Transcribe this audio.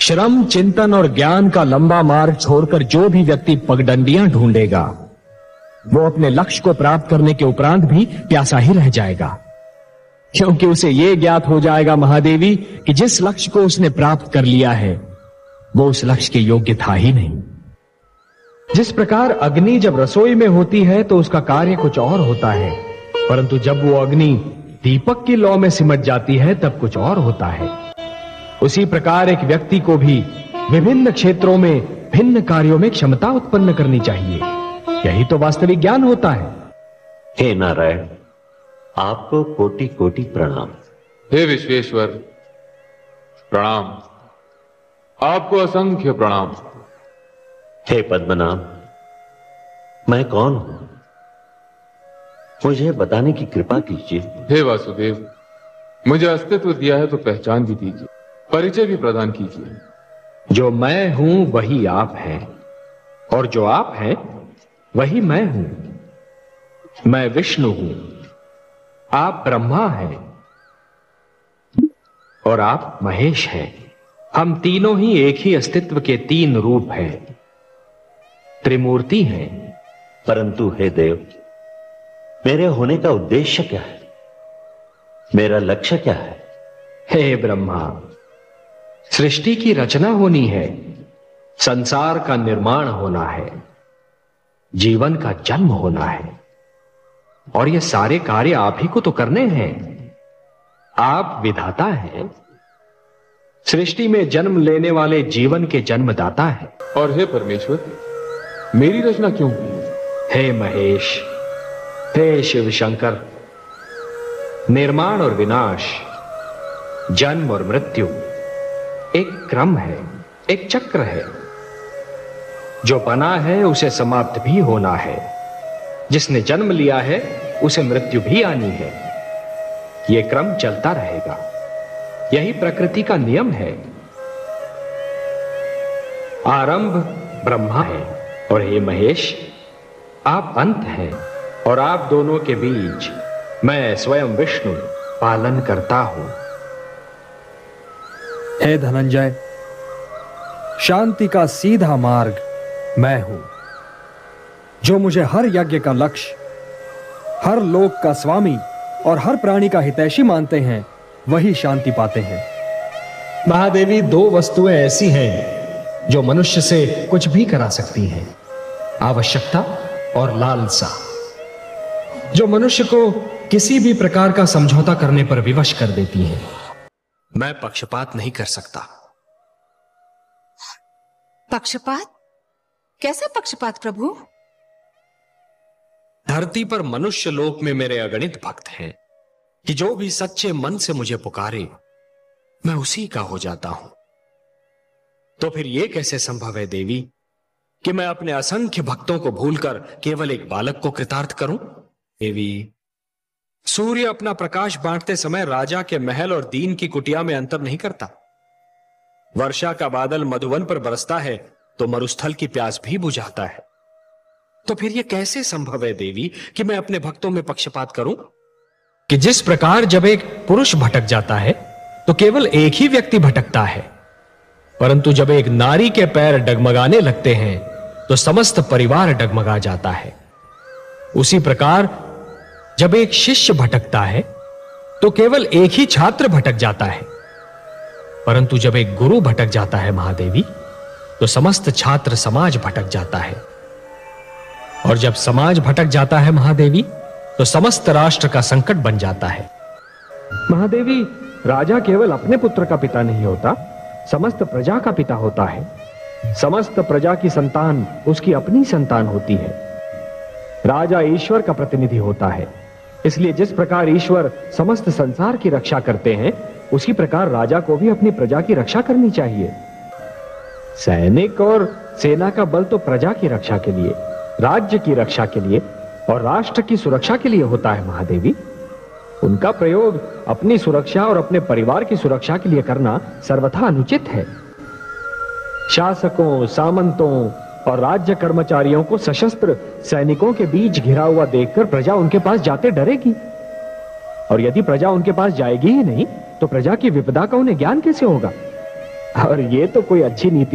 श्रम, चिंतन और ज्ञान का लंबा मार्ग छोड़कर जो भी व्यक्ति पगडंडियाँ ढूंढेगा, वो अपने लक्ष्य को प्राप्त करने के उपरांत भी प्यासा ही रह जाएगा। क्योंकि उसे यह ज्ञात हो जाएगा महादेवी कि जिस लक्ष्य को उसने प्राप्त कर लिया है, वो उस लक्ष्य के योग्य था ही नहीं। जिस प्रकार अग्नि जब रसोई में होती है तो उसका कार्य कुछ और होता है। परंतु जब वो अग्नि दीपक की लौ में सिमट जाती है, तब कुछ और होता है। उसी प्रकार एक व्यक्ति को भी विभिन्न क्षेत्रों में भिन्न कार्यों में क्षमता उत्पन्न करनी चाहिए। यही तो वास्तविक ज्ञान होता है। हे नारायण आपको कोटि कोटि प्रणाम। हे विश्वेश्वर प्रणाम। आपको असंख्य प्रणाम। हे पद्मनाभ मैं कौन हूँ? मुझे बताने की कृपा कीजिए। हे वासुदेव मुझे अस्तित्व दिया है तो पहचान भी दीजिए। परिचय भी प्रदान कीजिए। जो मैं हूँ वही आप हैं। और जो आप हैं वही मैं हूँ। मैं विष्णु हूँ। आप ब्रह्मा हैं। और आप महेश हैं। हम तीनों ही एक ही अस्तित्व के तीन रूप हैं। त्रिमूर्ति हैं। परंतु हे देव मेरे होने का उद्देश्य क्या है? मेरा लक्ष्य क्या है? हे ब्रह्मा सृष्टि की रचना होनी है संसार का निर्माण होना है जीवन का जन्म होना है। और ये सारे कार्य आप ही को तो करने हैं। आप विधाता हैं। सृष्टि में जन्म लेने वाले जीवन के जन्मदाता है। और हे परमेश्वर मेरी रचना क्यों हुई? हे महेश हे शिव शंकर निर्माण और विनाश जन्म और मृत्यु। एक क्रम है, एक चक्र है। जो बना है, उसे समाप्त भी होना है। जिसने जन्म लिया है, उसे मृत्यु भी आनी है। यह क्रम चलता रहेगा। यही प्रकृति का नियम है। आरंभ ब्रह्मा है, और हे महेश, आप अंत हैं, और आप दोनों के बीच मैं स्वयं विष्णु पालन करता हूँ। हे धनंजय, शांति का सीधा मार्ग मैं हूँ। जो मुझे हर यज्ञ का लक्ष्य, हर लोक का स्वामी और हर प्राणी का हितैषी मानते हैं, वही शांति पाते हैं। महादेवी, दो वस्तुएँ ऐसी हैं जो मनुष्य से कुछ भी करा सकती हैं। आवश्यकता और लालसा। जो मनुष्य को किसी भी प्रकार का समझौता करने पर विवश कर देती हैं। मैं पक्षपात नहीं कर सकता। पक्षपात? कैसा पक्षपात प्रभु? धरती पर मनुष्य लोक में मेरे अगणित भक्त हैं कि जो भी सच्चे मन से मुझे पुकारे मैं उसी का हो जाता हूँ। तो फिर यह कैसे संभव है देवी कि मैं अपने असंख्य भक्तों को भूलकर केवल एक बालक को कृतार्थ करूँ? देवी सूर्य अपना प्रकाश बांटते समय राजा के महल और दीन की कुटिया में अंतर नहीं करता। वर्षा का बादल मधुवन पर बरसता है तो मरुस्थल की प्यास भी बुझाता है। तो फिर यह कैसे संभव है देवी, कि मैं अपने भक्तों में पक्षपात करूँ? कि जिस प्रकार जब एक पुरुष भटक जाता है तो केवल एक ही व्यक्ति भटकता है। परंतु जब एक नारी के पैर डगमगाने लगते हैं तो समस्त परिवार डगमगा जाता है। उसी प्रकार जब एक शिष्य भटकता है तो केवल एक ही छात्र भटक जाता है। परंतु जब एक गुरु भटक जाता है महादेवी तो समस्त छात्र समाज भटक जाता है। और जब समाज भटक जाता है महादेवी तो समस्त राष्ट्र का संकट बन जाता है। महादेवी, राजा केवल अपने पुत्र का पिता नहीं होता, समस्त प्रजा का पिता होता है। समस्त प्रजा की संतान, उसकी अपनी संतान होती है। राजा ईश्वर का प्रतिनिधि होता है। इसलिए जिस प्रकार ईश्वर समस्त संसार की रक्षा करते हैं, उसी प्रकार राजा को भी अपनी प्रजा की रक्षा करनी चाहिए। सैनिक और सेना का बल तो प्रजा की रक्षा के लिए, राज्य की रक्षा के लिए और राष्ट्र की सुरक्षा के लिए होता है, महादेवी। उनका प्रयोग अपनी सुरक्षा और अपने परिवार की सुरक्षा के लिए करना सर्वथा अनुचित है। शासकों, सामंतों और राज्य कर्मचारियों को सशस्त्र सैनिकों के बीच घिरा हुआ देखकर प्रजा उनके पास जाते डरेगी। और यदि प्रजा उनके पास जाएगी ही नहीं तो प्रजा की विपदा का उन्हें ज्ञान कैसे होगा? और ये तो कोई अच्छी नीति